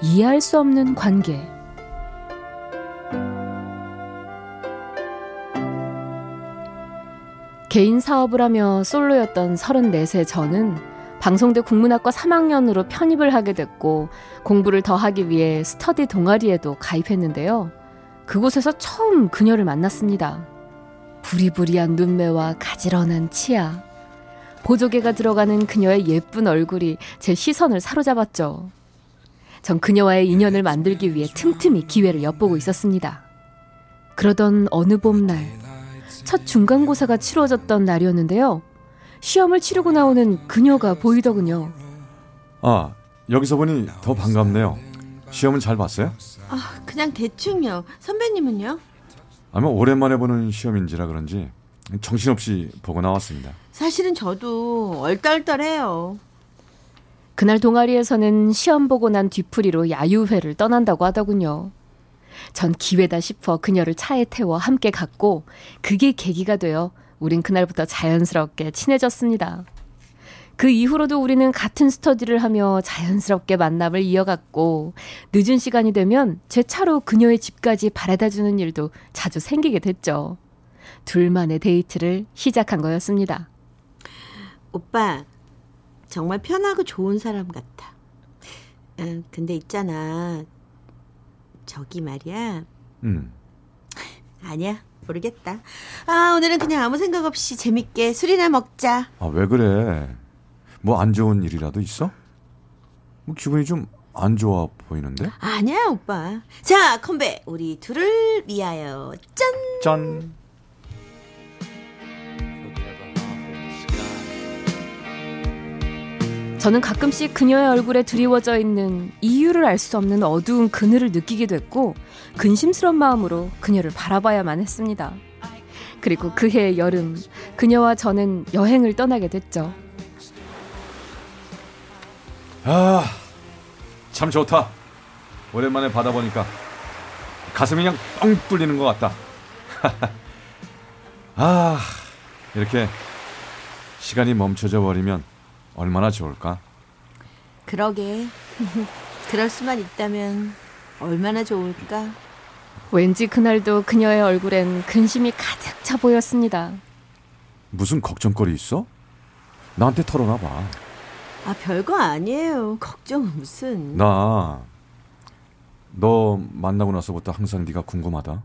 이해할 수 없는 관계 개인 사업을 하며 솔로였던 34세 저는 방송대 국문학과 3학년으로 편입을 하게 됐고 공부를 더 하기 위해 스터디 동아리에도 가입했는데요. 그곳에서 처음 그녀를 만났습니다. 부리부리한 눈매와 가지런한 치아. 보조개가 들어가는 그녀의 예쁜 얼굴이 제 시선을 사로잡았죠. 전 그녀와의 인연을 만들기 위해 틈틈이 기회를 엿보고 있었습니다. 그러던 어느 봄날, 첫 중간고사가 치루어졌던 날이었는데요. 시험을 치르고 나오는 그녀가 보이더군요. 아, 여기서 보니 더 반갑네요. 시험은 잘 봤어요? 아, 그냥 대충요. 선배님은요? 아마 오랜만에 보는 시험인지라 그런지 정신없이 보고 나왔습니다. 사실은 저도 얼떨떨해요. 그날 동아리에서는 시험 보고 난 뒤풀이로 야유회를 떠난다고 하더군요. 전 기회다 싶어 그녀를 차에 태워 함께 갔고 그게 계기가 되어 우린 그날부터 자연스럽게 친해졌습니다. 그 이후로도 우리는 같은 스터디를 하며 자연스럽게 만남을 이어갔고 늦은 시간이 되면 제 차로 그녀의 집까지 바래다 주는 일도 자주 생기게 됐죠. 둘만의 데이트를 시작한 거였습니다. 오빠, 정말 편하고 좋은 사람 같아. 어, 근데 있잖아. 저기 말이야. 음. 아니야. 모르겠다. 아, 오늘은 그냥 아무 생각 없이 재밌게 술이나 먹자. 아, 왜 그래? 뭐 안 좋은 일이라도 있어? 뭐 기분이 좀 안 좋아 보이는데? 아니야, 오빠. 자, 컴백. 우리 둘을 위하여. 짠! 짠. 저는 가끔씩 그녀의 얼굴에 드리워져 있는 이유를 알 수 없는 어두운 그늘을 느끼게 됐고 근심스러운 마음으로 그녀를 바라봐야만 했습니다. 그리고 그해 여름 그녀와 저는 여행을 떠나게 됐죠. 아, 참 좋다. 오랜만에 바다 보니까 가슴이 그냥 뻥 뚫리는 것 같다. 아, 이렇게 시간이 멈춰져 버리면 얼마나 좋을까? 그러게. 그럴 수만 있다면 얼마나 좋을까? 왠지 그날도 그녀의 얼굴엔 근심이 가득 차 보였습니다. 무슨 걱정거리 있어? 나한테 털어놔 봐. 아, 별거 아니에요. 걱정은 무슨. 나 너 만나고 나서부터 항상 네가 궁금하다.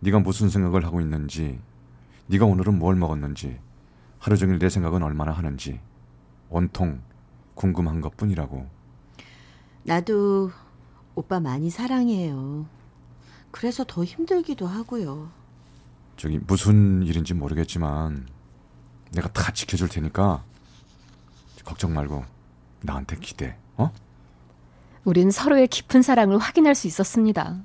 네가 무슨 생각을 하고 있는지, 네가 오늘은 뭘 먹었는지, 하루 종일 내 생각은 얼마나 하는지 온통 궁금한 것 뿐이라고. 나도 오빠 많이 사랑해요. 그래서 더 힘들기도 하고요. 저기 무슨 일인지 모르겠지만 내가 다 지켜줄 테니까 걱정 말고 나한테 기대. 어? 우린 서로의 깊은 사랑을 확인할 수 있었습니다.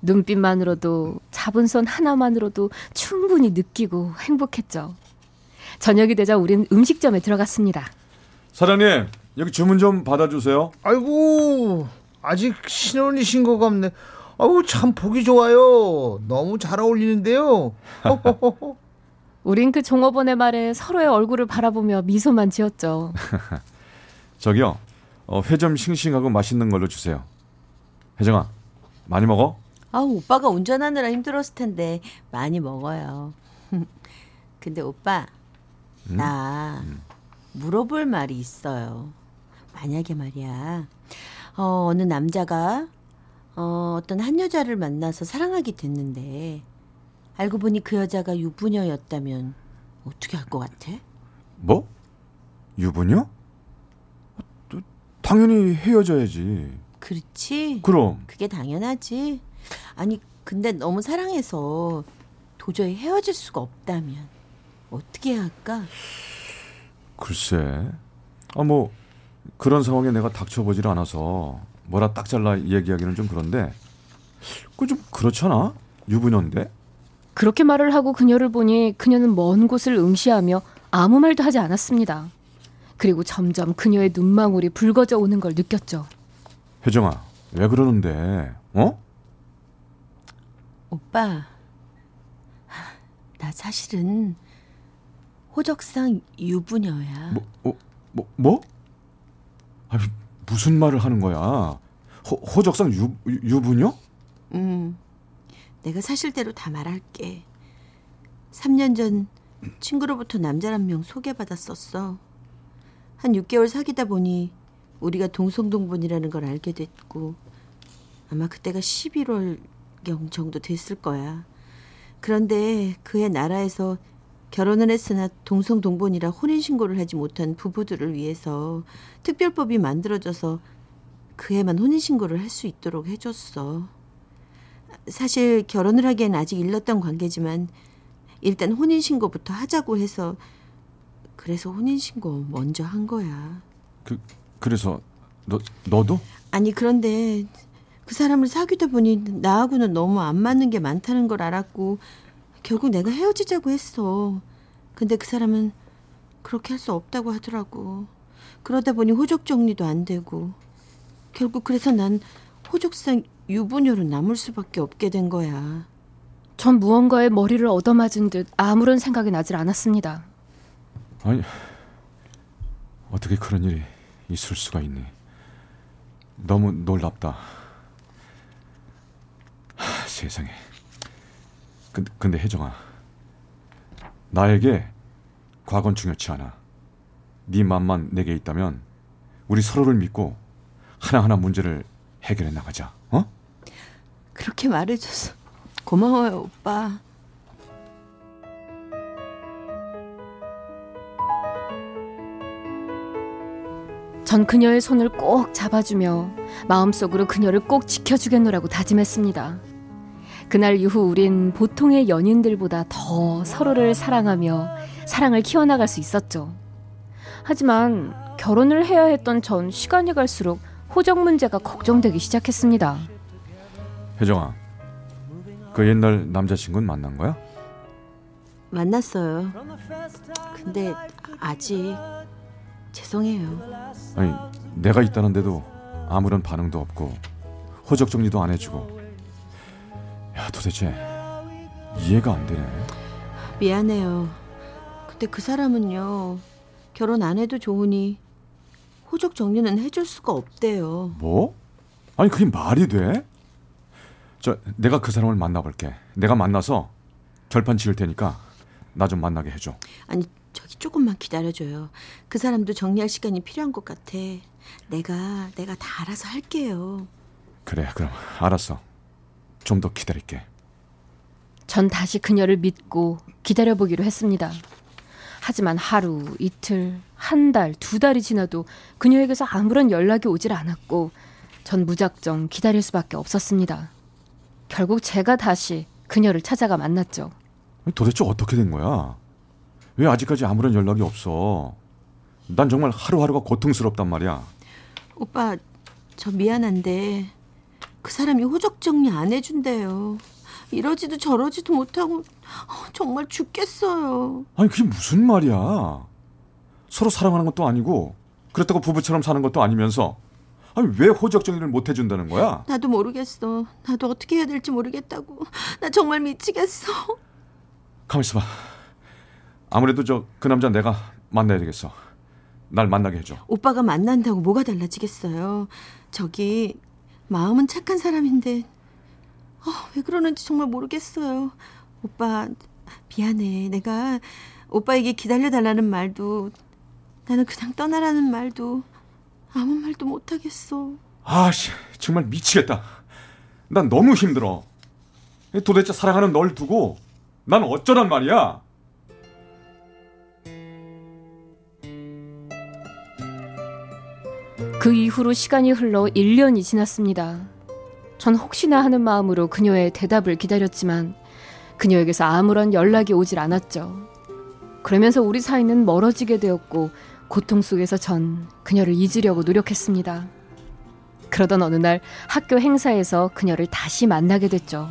눈빛만으로도 잡은 손 하나만으로도 충분히 느끼고 행복했죠. 저녁이 되자 우린 음식점에 들어갔습니다. 사장님 여기 주문 좀 받아주세요. 아이고 아직 신혼이신 것 같네. 아우 참 보기 좋아요. 너무 잘 어울리는데요. 우린 그 종업원의 말에 서로의 얼굴을 바라보며 미소만 지었죠. 저기요 어, 회좀 싱싱하고 맛있는 걸로 주세요. 혜정아 많이 먹어? 아, 오빠가 운전하느라 힘들었을 텐데 많이 먹어요. 근데 오빠, 음? 나 물어볼 말이 있어요. 만약에 말이야, 어, 어느 남자가 어, 어떤 한 여자를 만나서 사랑하게 됐는데 알고 보니 그 여자가 유부녀였다면 어떻게 할 것 같아? 뭐? 유부녀? 당연히 헤어져야지. 그렇지? 그럼 그게 당연하지. 아니, 근데 너무 사랑해서 도저히 헤어질 수가 없다면 어떻게 해야 할까? 글쎄. 아 뭐 그런 상황에 내가 닥쳐보질 않아서 뭐라 딱 잘라 얘기하기는 좀 그런데 그 좀 그렇잖아 유부녀인데 그렇게 말을 하고 그녀를 보니 그녀는 먼 곳을 응시하며 아무 말도 하지 않았습니다. 그리고 점점 그녀의 눈망울이 붉어져 오는 걸 느꼈죠. 혜정아 왜 그러는데 어? 오빠, 나 사실은 호적상 유부녀야. 뭐, 어, 뭐, 뭐? 아니, 무슨 말을 하는 거야? 호, 호적상 유, 유- 유부녀? 음, 내가 사실대로 다 말할게. 3년 전 친구로부터 남자 한 명 소개받았었어. 한 6개월 사귀다 보니 우리가 동성동본이라는 걸 알게 됐고 아마 그때가 11월경 정도 됐을 거야. 그런데 그해 나라에서 결혼을 했으나 동성동본이라 혼인신고를 하지 못한 부부들을 위해서 특별법이 만들어져서 그해만 혼인신고를 할 수 있도록 해줬어. 사실 결혼을 하기엔 아직 일렀던 관계지만 일단 혼인 신고부터 하자고 해서 그래서 혼인 신고 먼저 한 거야. 그, 그래서 너, 너도? 아니 그런데 그 사람을 사귀다 보니 나하고는 너무 안 맞는 게 많다는 걸 알았고 결국 내가 헤어지자고 했어. 근데 그 사람은 그렇게 할 수 없다고 하더라고. 그러다 보니 호적 정리도 안 되고 결국 그래서 난 호적상 유부녀로 남을 수밖에 없게 된 거야. 전 무언가에 머리를 얻어맞은 듯 아무런 생각이 나질 않았습니다. 아니, 어떻게 그런 일이 있을 수가 있니? 너무 놀랍다. 하, 세상에. 근데, 근데 혜정아, 나에게 과거는 중요치 않아. 네 맘만 내게 있다면 우리 서로를 믿고 하나하나 문제를 해결해 나가자. 어? 그렇게 말해줘서 고마워요, 오빠. 전 그녀의 손을 꼭 잡아주며 마음속으로 그녀를 꼭 지켜주겠노라고 다짐했습니다. 그날 이후 우린 보통의 연인들보다 더 서로를 사랑하며 사랑을 키워나갈 수 있었죠. 하지만 결혼을 해야 했던 전 시간이 갈수록 호적 문제가 걱정되기 시작했습니다. 혜정아, 그 옛날 남자친구는 만난 거야? 만났어요. 근데 아직 죄송해요. 아니, 내가 있다는데도 아무런 반응도 없고 호적 정리도 안 해주고. 야, 도대체 이해가 안 되네. 미안해요. 근데 그 사람은요. 결혼 안 해도 좋으니 호적 정리는 해줄 수가 없대요. 뭐? 아니 그게 말이 돼? 저 내가 그 사람을 만나볼게. 내가 만나서 결판 지을 테니까 나 좀 만나게 해줘. 아니 저기 조금만 기다려줘요. 그 사람도 정리할 시간이 필요한 것 같아. 내가 내가 다 알아서 할게요. 그래, 그럼 알았어. 좀 더 기다릴게. 전 다시 그녀를 믿고 기다려보기로 했습니다. 하지만 하루, 이틀, 한 달, 두 달이 지나도 그녀에게서 아무런 연락이 오질 않았고 전 무작정 기다릴 수밖에 없었습니다. 결국 제가 다시 그녀를 찾아가 만났죠. 도대체 어떻게 된 거야? 왜 아직까지 아무런 연락이 없어? 난 정말 하루하루가 고통스럽단 말이야. 오빠 저 미안한데 그 사람이 호적 정리 안 해준대요. 이러지도 저러지도 못하고 어, 정말 죽겠어요. 아니 그게 무슨 말이야? 서로 사랑하는 것도 아니고 그렇다고 부부처럼 사는 것도 아니면서 아니 왜 호적 정리를 못 해준다는 거야? 나도 모르겠어. 나도 어떻게 해야 될지 모르겠다고. 나 정말 미치겠어. 가만 있어봐. 아무래도 저 그 남자 내가 만나야 되겠어. 날 만나게 해줘. 오빠가 만난다고 뭐가 달라지겠어요. 저기 마음은 착한 사람인데 어, 왜 그러는지 정말 모르겠어요. 오빠 미안해. 내가 오빠에게 기다려달라는 말도 나는 그냥 떠나라는 말도 아무 말도 못하겠어. 아씨 정말 미치겠다. 난 너무 힘들어. 도대체 사랑하는 널 두고 난 어쩌란 말이야? 그 이후로 시간이 흘러 1년이 지났습니다. 전 혹시나 하는 마음으로 그녀의 대답을 기다렸지만 그녀에게서 아무런 연락이 오질 않았죠. 그러면서 우리 사이는 멀어지게 되었고 고통 속에서 전 그녀를 잊으려고 노력했습니다. 그러던 어느 날 학교 행사에서 그녀를 다시 만나게 됐죠.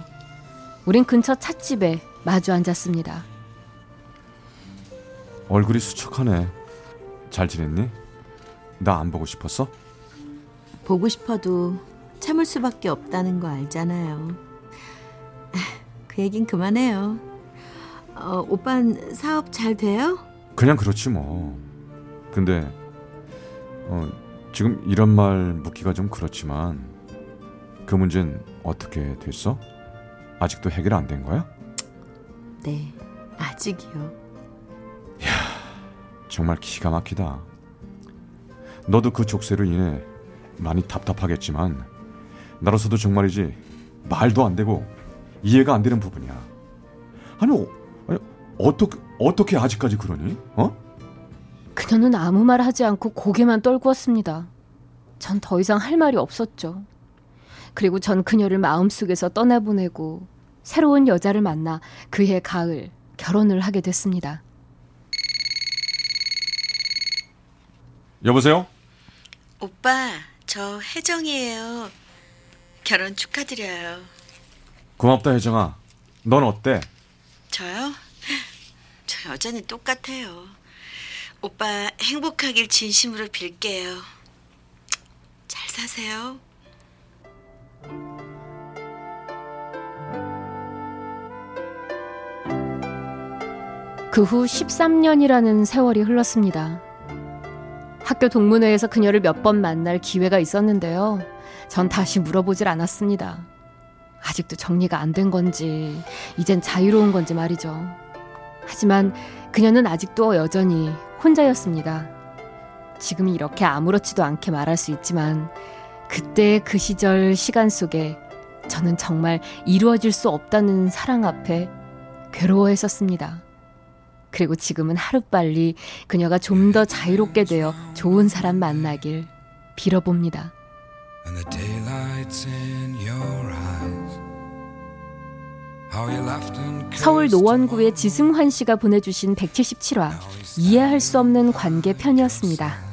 우린 근처 찻집에 마주 앉았습니다. 얼굴이 수척하네. 잘 지냈니? 나 안 보고 싶었어? 보고 싶어도 참을 수밖에 없다는 거 알잖아요. 그 얘긴 그만해요. 어, 오빤 사업 잘 돼요? 그냥 그렇지 뭐. 근데 어, 지금 이런 말 묻기가 좀 그렇지만 그 문제는 어떻게 됐어? 아직도 해결 안 된 거야? 네, 아직이요. 정말 기가 막히다. 너도 그 족쇄로 인해 많이 답답하겠지만 나로서도 정말이지 말도 안 되고 이해가 안 되는 부분이야. 아니, 어, 아니 어떻게 어떻게 아직까지 그러니? 어? 그녀는 아무 말 하지 않고 고개만 떨구었습니다. 전 더 이상 할 말이 없었죠. 그리고 전 그녀를 마음속에서 떠나보내고 새로운 여자를 만나 그해 가을 결혼을 하게 됐습니다. 여보세요? 오빠, 저 혜정이에요. 결혼 축하드려요. 고맙다 혜정아. 넌 어때? 저요? 저 여전히 똑같아요. 오빠 행복하길 진심으로 빌게요. 잘 사세요. 그 후 13년이라는 세월이 흘렀습니다. 학교 동문회에서 그녀를 몇 번 만날 기회가 있었는데요. 전 다시 물어보질 않았습니다. 아직도 정리가 안 된 건지, 이젠 자유로운 건지 말이죠. 하지만 그녀는 아직도 여전히 혼자였습니다. 지금 이렇게 아무렇지도 않게 말할 수 있지만, 그때 그 시절 시간 속에 저는 정말 이루어질 수 없다는 사랑 앞에 괴로워했었습니다. 그리고 지금은 하루빨리 그녀가 좀 더 자유롭게 되어 좋은 사람 만나길 빌어봅니다. and the daylight's in your eyes. 서울 노원구의 지승환 씨가 보내주신 177화 이해할 수 없는 관계 편이었습니다.